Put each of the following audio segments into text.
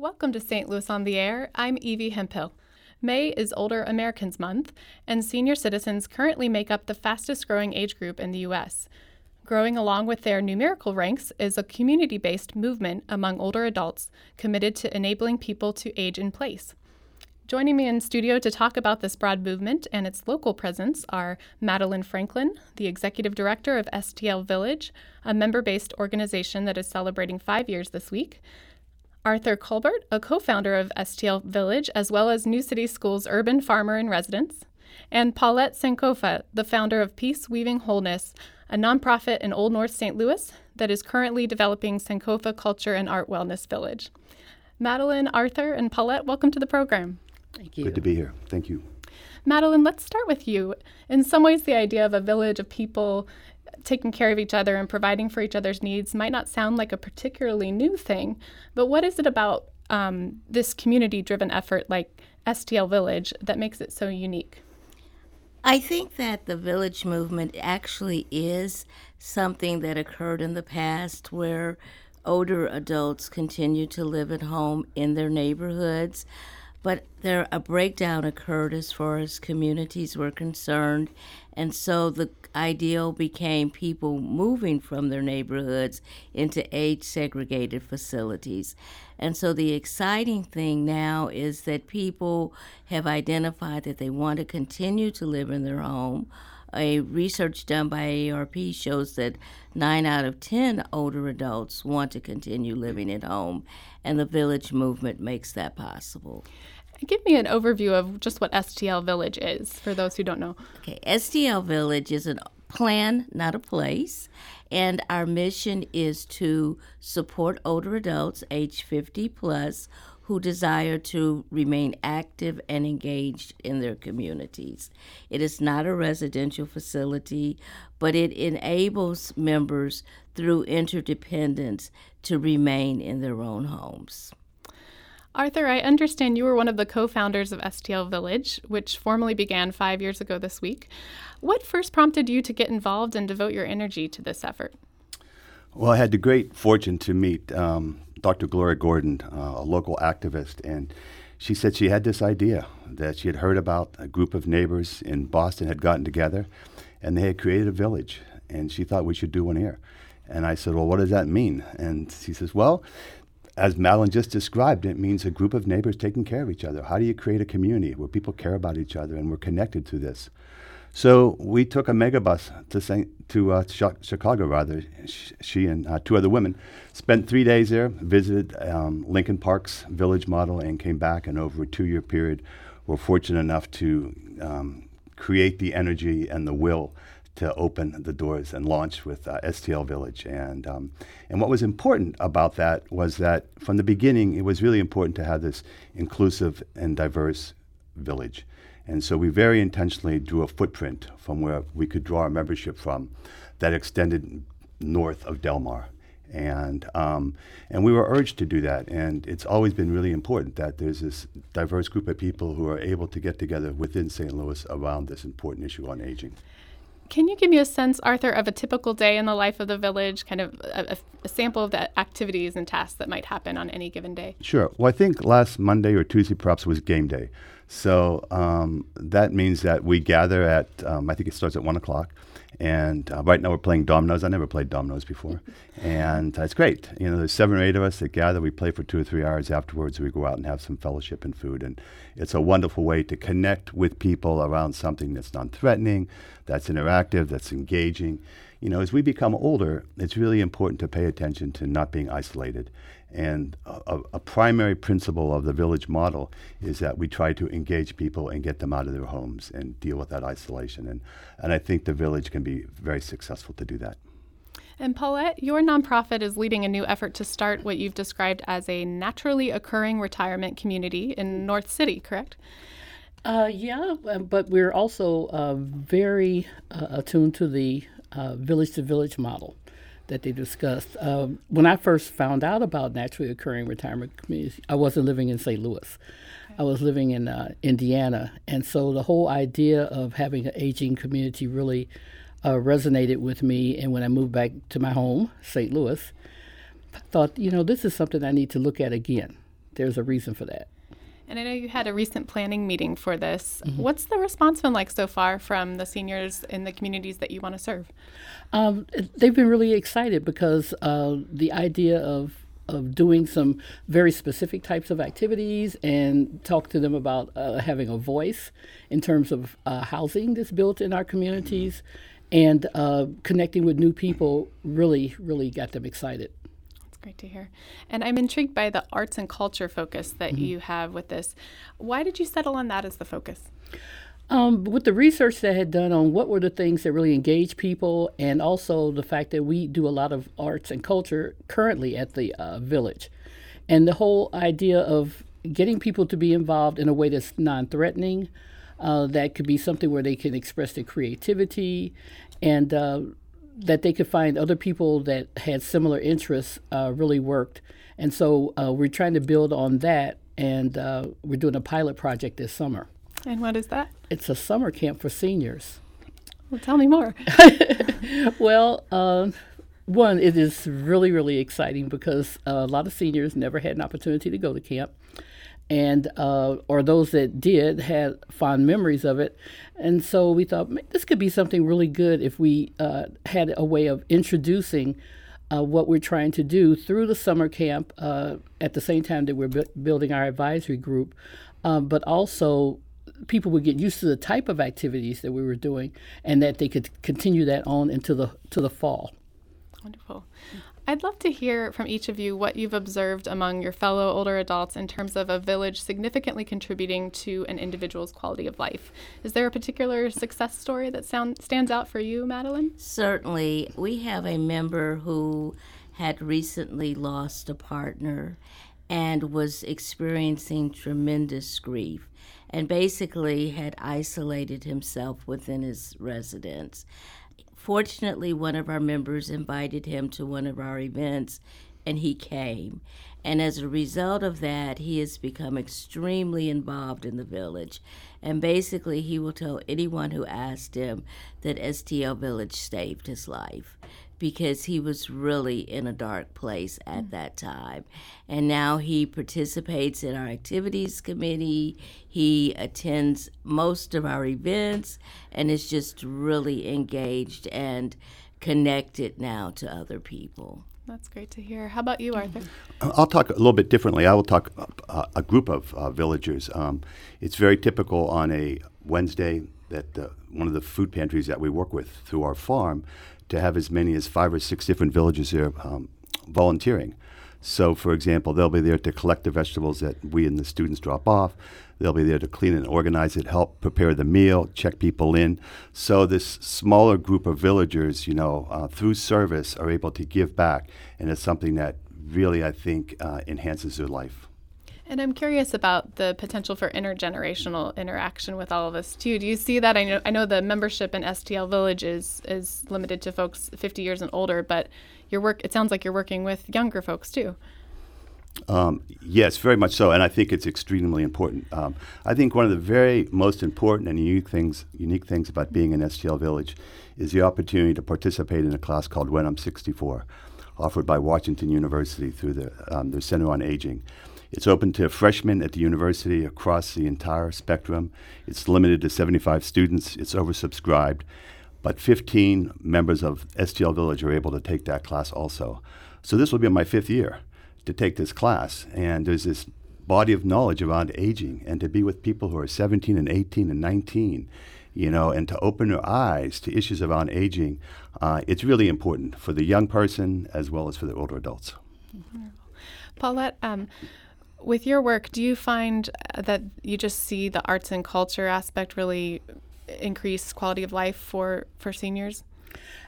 Welcome to St. Louis on the Air. I'm Evie Hemphill. May is Older Americans Month, and senior citizens currently make up the fastest growing age group in the U.S. Growing along with their numerical ranks is a community based movement among older adults committed to enabling people to age in place. Joining me in studio to talk about this broad movement and its local presence are Madeline Franklin, the executive director of STL Village, a member based organization that is celebrating five years this week, Arthur Culbert, a co founder of STL Village, as well as New City School's urban farmer in residence, and Paulette Sankofa, the founder of Peace Weaving Wholeness, a nonprofit in Old North St. Louis that is currently developing Sankofa Culture and Art Wellness Village. Madeline, Arthur, and Paulette, welcome to the program. Thank you. Good to be here. Thank you. Madeline, let's start with you. In some ways, the idea of a village of people taking care of each other and providing for each other's needs might not sound like a particularly new thing, but what is it about um, this community driven effort like STL Village that makes it so unique? I think that the village movement actually is something that occurred in the past where older adults continue to live at home in their neighborhoods but there a breakdown occurred as far as communities were concerned and so the ideal became people moving from their neighborhoods into age segregated facilities and so the exciting thing now is that people have identified that they want to continue to live in their home a research done by AARP shows that nine out of 10 older adults want to continue living at home, and the village movement makes that possible. Give me an overview of just what STL Village is for those who don't know. Okay, STL Village is a plan, not a place, and our mission is to support older adults age 50 plus who desire to remain active and engaged in their communities. It is not a residential facility, but it enables members through interdependence to remain in their own homes. Arthur, I understand you were one of the co founders of STL Village, which formally began five years ago this week. What first prompted you to get involved and devote your energy to this effort? Well, I had the great fortune to meet um, Dr. Gloria Gordon, uh, a local activist, and she said she had this idea that she had heard about a group of neighbors in Boston had gotten together and they had created a village, and she thought we should do one here. And I said, Well, what does that mean? And she says, Well, as Madeline just described, it means a group of neighbors taking care of each other. How do you create a community where people care about each other and we're connected to this? So we took a megabus to Saint, to uh, Chicago, rather. She and uh, two other women spent three days there, visited um, Lincoln Park's village model, and came back. And over a two-year period, were fortunate enough to um, create the energy and the will to open the doors and launch with uh, STL Village. And um, and what was important about that was that from the beginning, it was really important to have this inclusive and diverse village. And so we very intentionally drew a footprint from where we could draw our membership from that extended north of Delmar. And, um, and we were urged to do that. And it's always been really important that there's this diverse group of people who are able to get together within St. Louis around this important issue on aging. Can you give me a sense, Arthur, of a typical day in the life of the village, kind of a, a, sample of the activities and tasks that might happen on any given day? Sure. Well, I think last Monday or Tuesday perhaps was game day. So um, that means that we gather at, um, I think it starts at 1 o'clock. And uh, right now we're playing dominoes. I never played dominoes before. and uh, it's great. You know, there's seven or eight of us that gather. We play for two or three hours afterwards. We go out and have some fellowship and food. And it's a wonderful way to connect with people around something that's non threatening, that's interactive, that's engaging. You know, as we become older, it's really important to pay attention to not being isolated and a, a, primary principle of the village model is that we try to engage people and get them out of their homes and deal with that isolation. And, and I think the village can be very successful to do that. And Paulette, your nonprofit is leading a new effort to start what you've described as a naturally occurring retirement community in North City, correct? Uh, yeah, um, but we're also uh, very uh, attuned to the village to village model that they discussed. Um, when I first found out about naturally occurring retirement communities, I wasn't living in St. Louis. I was living in uh, Indiana, and so the whole idea of having an aging community really uh, resonated with me. And when I moved back to my home, St. Louis, I thought, you know, this is something I need to look at again there's a reason for that. And I know you had a recent planning meeting for this. Mm-hmm. What's the response been like so far from the seniors in the communities that you want to serve? Um, they've been really excited because uh, the idea of of doing some very specific types of activities and talk to them about uh, having a voice in terms of uh, housing that's built in our communities and uh, connecting with new people really, really got them excited. Great to hear. And I'm intrigued by the arts and culture focus that mm-hmm. you have with this. Why did you settle on that as the focus? Um, with the research that I had done on what were the things that really engage people, and also the fact that we do a lot of arts and culture currently at the uh, village, and the whole idea of getting people to be involved in a way that's non-threatening, uh, that could be something where they can express their creativity, and uh, that they could find other people that had similar interests uh, really worked. And so uh, we're trying to build on that, and uh, we're doing a pilot project this summer. And what is that? It's a summer camp for seniors. Well, tell me more. well, uh, one, it is really, really exciting because uh, a lot of seniors never had an opportunity to go to camp, and uh, or those that did had fond memories of it, and so we thought this could be something really good if we uh, had a way of introducing. Uh, what we're trying to do through the summer camp uh, at the same time that we're bu- building our advisory group, but also people would get used to the type of activities that we were doing, and that they could continue that on into the to the fall. Wonderful. I'd love to hear from each of you what you've observed among your fellow older adults in terms of a village significantly contributing to an individual's quality of life. Is there a particular success story that sound, stands out for you, Madeline? Certainly. We have a member who had recently lost a partner and was experiencing tremendous grief and basically had isolated himself within his residence. Fortunately, one of our members invited him to one of our events, and he came. And as a result of that, he has become extremely involved in the village. And basically, he will tell anyone who asked him that STL Village saved his life because he was really in a dark place at mm. that time. And now he participates in our activities committee. He attends most of our events and is just really engaged and connected now to other people. That's great to hear. How about you, Arthur? I'll talk a little bit differently. I will talk uh, a group of uh, villagers. Um, it's very typical on a Wednesday that uh, one of the food pantries that we work with through our farm to have as many as five or six different villages there um, volunteering. So, for example, they'll be there to collect the vegetables that we and the students drop off. They'll be there to clean and organize it, help prepare the meal, check people in. So, this smaller group of villagers, you know, uh, through service, are able to give back, and it's something that really, I think, uh, enhances their life. And I'm curious about the potential for intergenerational interaction with all of us too. Do you see that? I know I know the membership in STL Village is is limited to folks 50 years and older, but your work it sounds like you're working with younger folks too. Um, yes, very much so, and I think it's extremely important. Um, I think one of the very most important and unique things unique things about being in STL Village is the opportunity to participate in a class called When I'm 64, offered by Washington University through the um, their Center on Aging. It's open to freshmen at the university across the entire spectrum. It's limited to 75 students. It's oversubscribed. But 15 members of STL Village are able to take that class also. So this will be my fifth year to take this class. And there's this body of knowledge around aging and to be with people who are 17 and 18 and 19 you know, and to open their eyes to issues around aging, uh, it's really important for the young person as well as for the older adults. Mm-hmm. Paulette, um, with your work, do you find that you just see the arts and culture aspect really increase quality of life for, for seniors?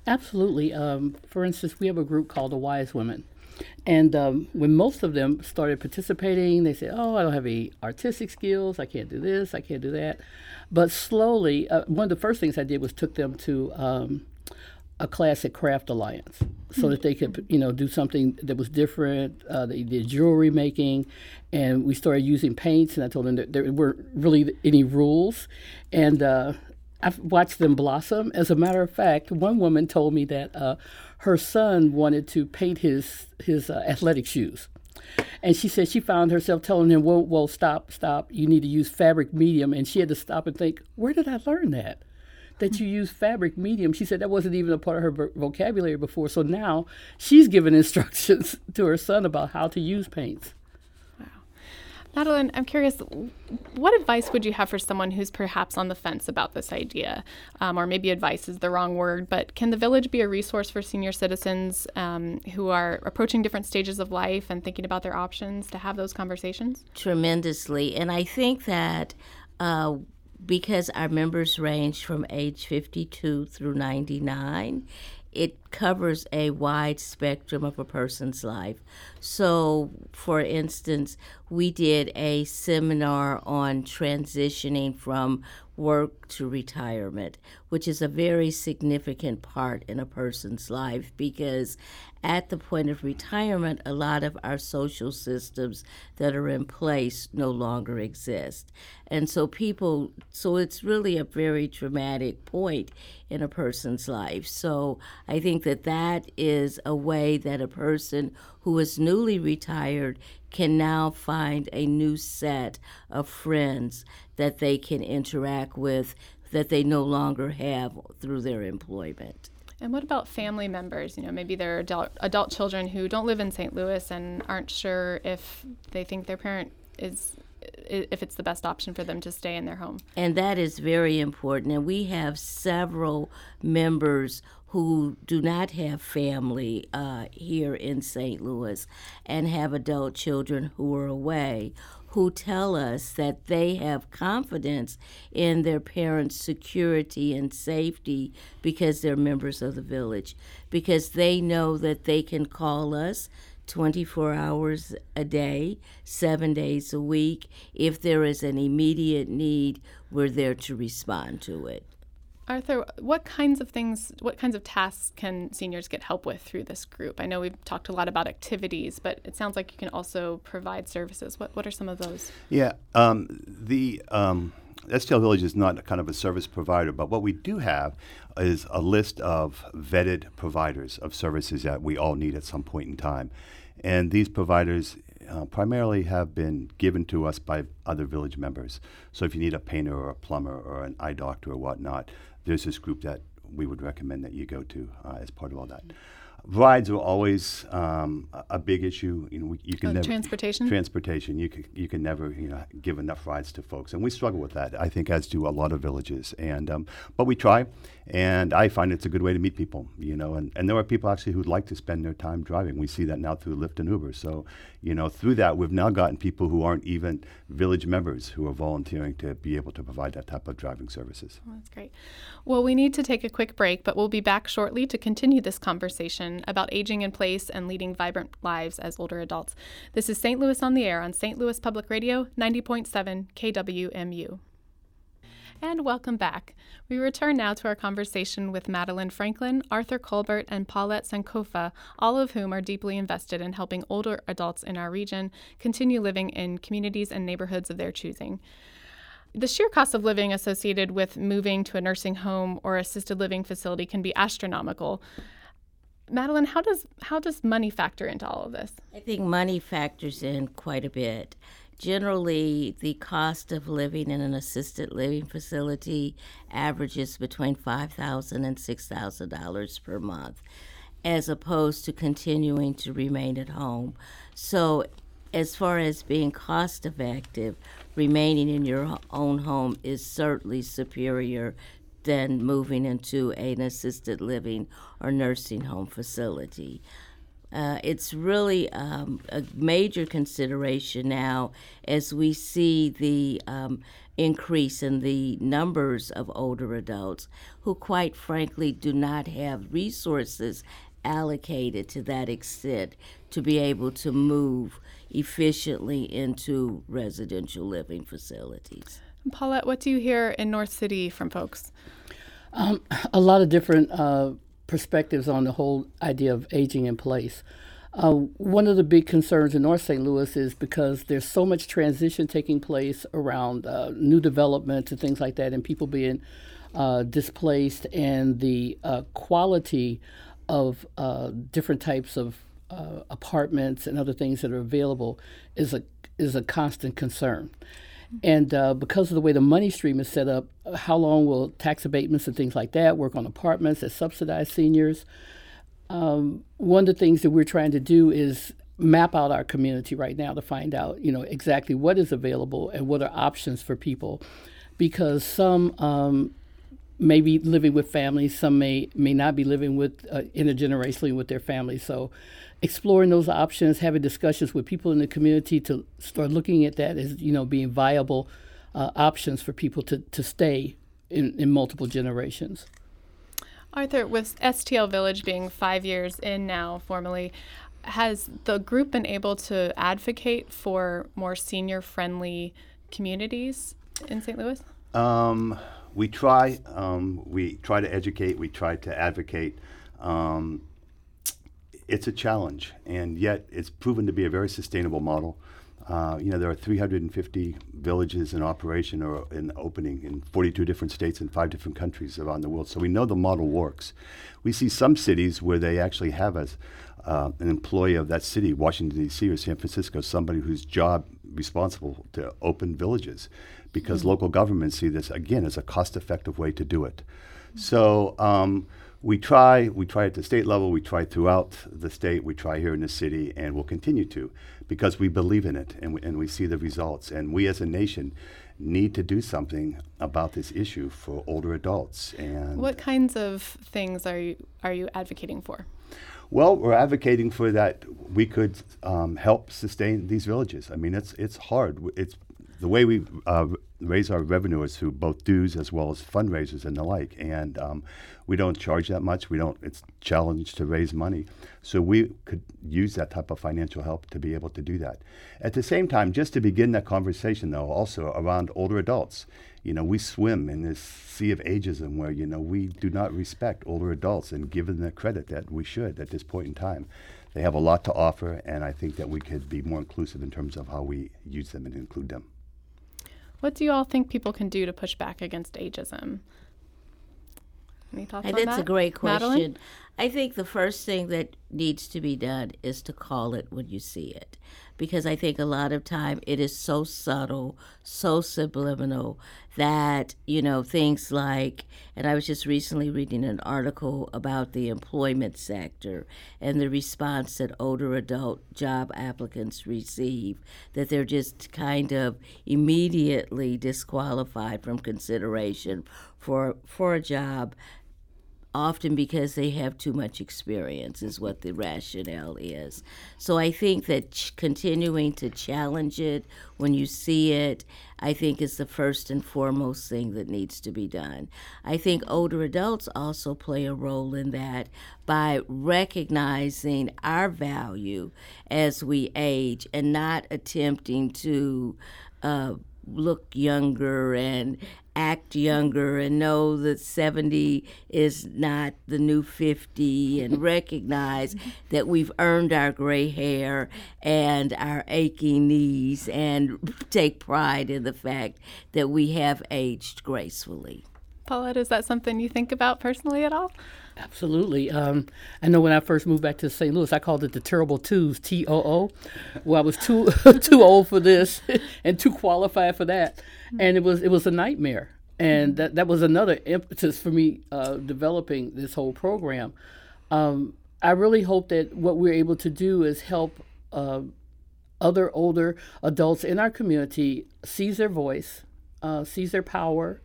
Absolutely. Um, for instance, we have a group called the Wise Women. And um, when most of them started participating, they said, Oh, I don't have any artistic skills. I can't do this. I can't do that. But slowly, uh, one of the first things I did was took them to um, a classic Craft Alliance so that they could, you know, do something that was different. Uh, they did jewelry making, and we started using paints. And I told them that there weren't really any rules, and uh, I've watched them blossom. As a matter of fact, one woman told me that uh, her son wanted to paint his his uh, athletic shoes. And she said she found herself telling him, "Whoa, whoa, stop, stop! You need to use fabric medium." And she had to stop and think, "Where did I learn that?" That you use fabric medium. She said that wasn't even a part of her vocabulary before. So now she's giving instructions to her son about how to use paints. Wow. Madeline, I'm curious, what advice would you have for someone who's perhaps on the fence about this idea? Um, or maybe advice is the wrong word, but can the village be a resource for senior citizens um, who are approaching different stages of life and thinking about their options to have those conversations? Tremendously. And I think that. Uh, because our members range from age 52 through 99, it covers a wide spectrum of a person's life. So, for instance, we did a seminar on transitioning from work to retirement, which is a very significant part in a person's life because at the point of retirement, a lot of our social systems that are in place no longer exist. And so people, so it's really a very dramatic point in a person's life. So I think that that is a way that a person who is newly retired can now find a new set of friends that they can interact with that they no longer have through their employment. And what about family members? You know, maybe they're adult, adult children who don't live in St. Louis and aren't sure if they think their parent is if it's the best option for them to stay in their home. And that is very important. And we have several members who do not have family uh, here in St. Louis and have adult children who are away who tell us that they have confidence in their parents' security and safety because they're members of the village, because they know that they can call us 24 hours a day, seven days a week. If there is an immediate need, we're there to respond to it. Arthur, what kinds of things, what kinds of tasks can seniors get help with through this group? I know we've talked a lot about activities, but it sounds like you can also provide services. What, what are some of those? Yeah, um, the um, STL Village is not kind of a service provider, but what we do have is a list of vetted providers of services that we all need at some point in time. And these providers uh, primarily have been given to us by other village members. So if you need a painter or a plumber or an eye doctor or whatnot, there's this group that we would recommend that you go to uh, as part of all that. Rides are always um, a, big issue. You know, we, you can oh, never transportation. Transportation. You can you can never you know give enough rides to folks, and we struggle with that. I think as do a lot of villages. And um, but we try, and I find it's a good way to meet people. You know, and, and there are people actually who'd like to spend their time driving. We see that now through Lyft and Uber. So you know, through that we've now gotten people who aren't even village members who are volunteering to be able to provide that type of driving services. Oh, that's great. Well, we need to take a quick break, but we'll be back shortly to continue this conversation about aging in place and leading vibrant lives as older adults. This is St. Louis on the Air on St. Louis Public Radio, 90.7 KWMU. And welcome back. We return now to our conversation with Madeline Franklin, Arthur Culbert, and Paulette Sankofa, all of whom are deeply invested in helping older adults in our region continue living in communities and neighborhoods of their choosing. The sheer cost of living associated with moving to a nursing home or assisted living facility can be astronomical. Madeline, how does how does money factor into all of this? I think money factors in quite a bit. Generally, the cost of living in an assisted living facility averages between five thousand and six thousand dollars per month, as opposed to continuing to remain at home. So, as far as being cost effective, remaining in your own home is certainly superior than moving into an assisted living or nursing home facility. Uh, it's really um, a major consideration now as we see the um, increase in the numbers of older adults who, quite frankly, do not have resources allocated to that extent to be able to move efficiently into residential living facilities. Paulette, what do you hear in North City from folks? Um, a lot of different uh, perspectives on the whole idea of aging in place. Uh, one of the big concerns in North St. Louis is because there's so much transition taking place around uh, new developments and things like that, and people being uh, displaced, and the uh, quality of uh, different types of uh, apartments and other things that are available is a is a constant concern. And uh, because of the way the money stream is set up, how long will tax abatements and things like that work on apartments that subsidize seniors? Um, one of the things that we're trying to do is map out our community right now to find out, you know, exactly what is available and what are options for people, because some um, may be living with families, some may may not be living with uh, intergenerationally with their families. So, exploring those options, having discussions with people in the community to start looking at that as you know being viable uh, options for people to to stay in, in multiple generations. Arthur, with STL Village being five years in now formally, has the group been able to advocate for more senior friendly communities in St. Louis? Um, we try. Um, we try to educate. We try to advocate. Um, it's a challenge, and yet it's proven to be a very sustainable model. Uh, you know, there are 350 villages in operation or in opening in 42 different states and five different countries around the world. So we know the model works. We see some cities where they actually have a, uh, an employee of that city, Washington, D.C. or San Francisco, somebody whose job responsible to open villages because mm-hmm. local governments see this, again, as a cost effective way to do it. Mm-hmm. So um, we try, we try at the state level, we try throughout the state, we try here in the city, and we'll continue to because we believe in it and we, and we see the results. And we as a nation need to do something about this issue for older adults. And what kinds of things are you, are you advocating for? Well, we're advocating for that we could um, help sustain these villages. I mean, it's it's hard. It's the way we uh, raise our revenue is through both dues as well as fundraisers and the like. And um, we don't charge that much. We don't. It's challenged to raise money, so we could use that type of financial help to be able to do that. At the same time, just to begin that conversation, though, also around older adults you know, we swim in this sea of ageism where, you know, we do not respect older adults and give them the credit that we should at this point in time. They have a lot to offer, and I think that we could be more inclusive in terms of how we use them and include them. What do you all think people can do to push back against ageism? Any thoughts and on that's that? a great question. Madeline? I think the first thing that needs to be done is to call it when you see it. Because I think a lot of time it is so subtle, so subliminal that, you know, things like, and I was just recently reading an article about the employment sector and the response that older adult job applicants receive, that they're just kind of immediately disqualified from consideration for, for a job often because they have too much experience is what the rationale is. So i think that ch- continuing to challenge it when you see it i think is the first and foremost thing that needs to be done. I think older adults also play a role in that by recognizing our value as we age and not attempting to uh, look younger and act younger and know that 70 is not the new 50 and recognize that we've earned our gray hair and our aching knees and take pride in the fact that we have aged gracefully. Paulette, is that something you think about personally at all? Absolutely. Um, I know when I first moved back to St. Louis, I called it the terrible twos, T O O. Well, I was too too old for this and too qualified for that, and it was it was a nightmare. And that that was another impetus for me uh, developing this whole program. Um, I really hope that what we're able to do is help uh, other older adults in our community seize their voice, uh, seize their power,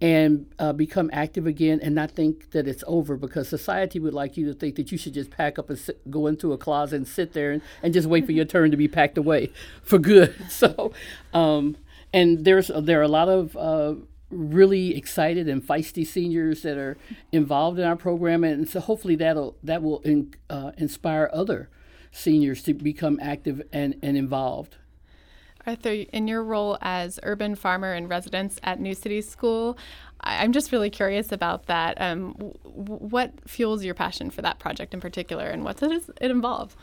and uh, become active again and not think that it's over because society would like you to think that you should just pack up and sit, go into a closet and sit there and, and just wait for your turn to be packed away for good. So, um, and there's there are a lot of uh, really excited and feisty seniors that are involved in our program, and so hopefully that'll that will in, uh, inspire other seniors to become active and, and involved. Arthur, in your role as urban farmer and residence at New City School, I'm just really curious about that. Um, what fuels your passion for that project in particular, and what does it involve?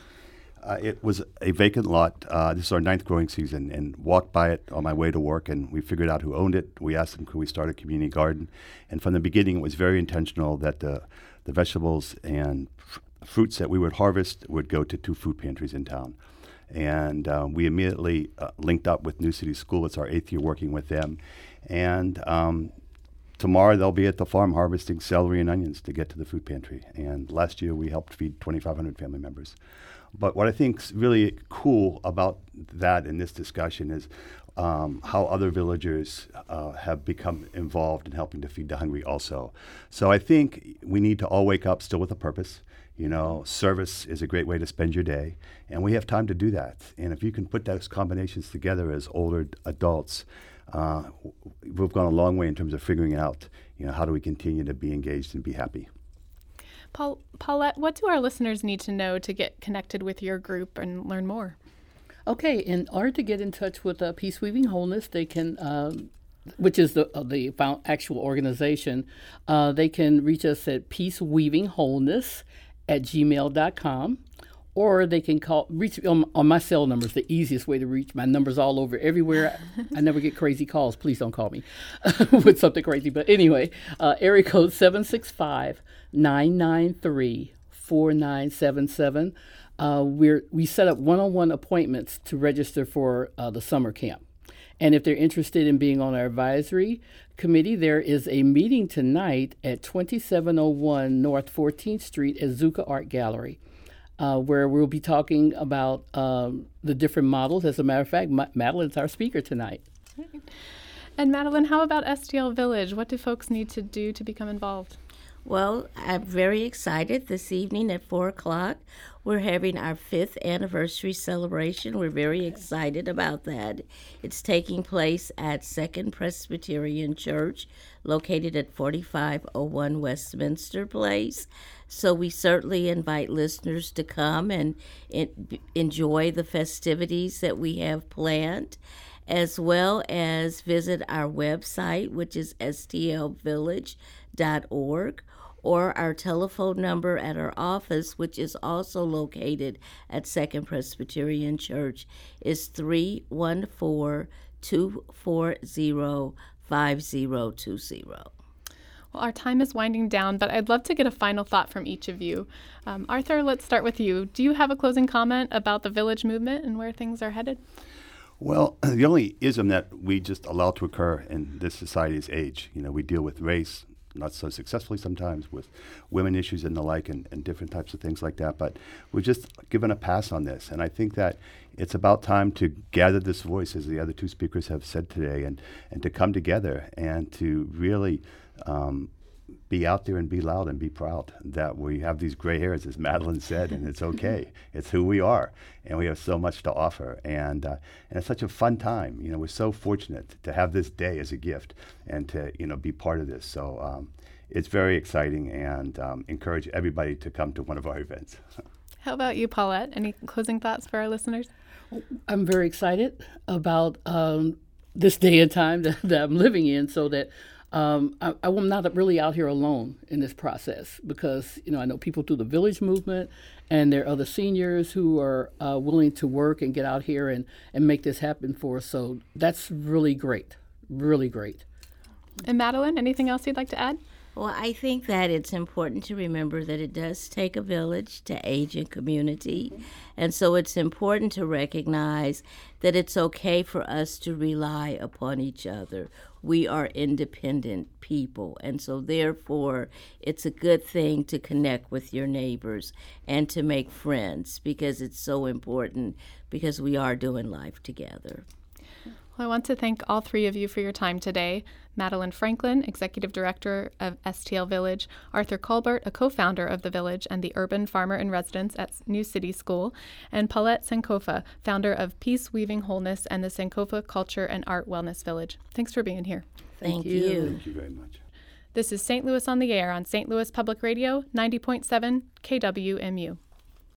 Uh, it was a vacant lot. Uh, this is our ninth growing season, and walked by it on my way to work, and we figured out who owned it. We asked them, could we start a community garden? And from the beginning, it was very intentional that the the vegetables and fruits that we would harvest would go to two food pantries in town. And um, we immediately uh, linked up with New City School. It's our eighth year working with them. And um, tomorrow they'll be at the farm harvesting celery and onions to get to the food pantry. And last year we helped feed 2,500 family members. But what I think is really cool about that in this discussion is um, how other villagers uh, have become involved in helping to feed the hungry also. So I think we need to all wake up still with a purpose. You know, service is a great way to spend your day, and we have time to do that. And if you can put those combinations together as older adults, uh, we've gone a long way in terms of figuring out, you know, how do we continue to be engaged and be happy. Paul, Paulette, what do our listeners need to know to get connected with your group and learn more? Okay, in order to get in touch with uh, Peace Weaving Wholeness, they can, um, which is the uh, the actual organization, uh, they can reach us at peaceweavingwholeness at gmail.com or they can call reach on, on my cell number is the easiest way to reach. My numbers all over everywhere. I, I never get crazy calls. Please don't call me with something crazy. But anyway uh, area code 765 993 4977. Uh, we set up one on one appointments to register for uh, the summer camp. And if they're interested in being on our advisory committee, there is a meeting tonight at 2701 North 14th Street at Zuka Art Gallery. Uh, where we'll be talking about um, the different models. As a matter of fact, Ma- Madeline's our speaker tonight. And Madeline, how about STL Village? What do folks need to do to become involved? Well, I'm very excited. This evening at 4 o'clock, we're having our fifth anniversary celebration. We're very excited about that. It's taking place at Second Presbyterian Church, located at 4501 Westminster Place. So we certainly invite listeners to come and enjoy the festivities that we have planned, as well as visit our website, which is stlvillage.org or our telephone number at our office, which is also located at Second Presbyterian Church, is 314 240 5020. Well, our time is winding down, but I'd love to get a final thought from each of you. Um, Arthur, let's start with you. Do you have a closing comment about the village movement and where things are headed? Well, the only ism that we just allow to occur in this society is age. You know, we deal with race, not so successfully sometimes with women issues and the like and, and different types of things like that. But we've just given a pass on this. And I think that it's about time to gather this voice, as the other two speakers have said today, and, and to come together and to really um, be out there and be loud and be proud that we have these gray hairs, as Madeline said, and it's okay. it's who we are, and we have so much to offer, and uh, and it's such a fun time. You know, we're so fortunate to have this day as a gift and to you know be part of this. So um, it's very exciting, and um, encourage everybody to come to one of our events. How about you, Paulette? Any closing thoughts for our listeners? I'm very excited about um, this day and time that, that I'm living in, so that um, I, am not really out here alone in this process because you know I know people through the village movement, and there are other seniors who are uh, willing to work and get out here and and make this happen for us. So that's really great, really great. And Madeline, anything else you'd like to add? Well, I think that it's important to remember that it does take a village to age in community. And so it's important to recognize that it's okay for us to rely upon each other. We are independent people. And so, therefore, it's a good thing to connect with your neighbors and to make friends because it's so important because we are doing life together. Well, I want to thank all three of you for your time today. Madeline Franklin, Executive Director of STL Village, Arthur Culbert, a co founder of the Village and the Urban Farmer in Residence at New City School, and Paulette Sankofa, founder of Peace Weaving Wholeness and the Sankofa Culture and Art Wellness Village. Thanks for being here. Thank, Thank you. you. Thank you very much. This is St. Louis on the Air on St. Louis Public Radio, 90.7 KWMU.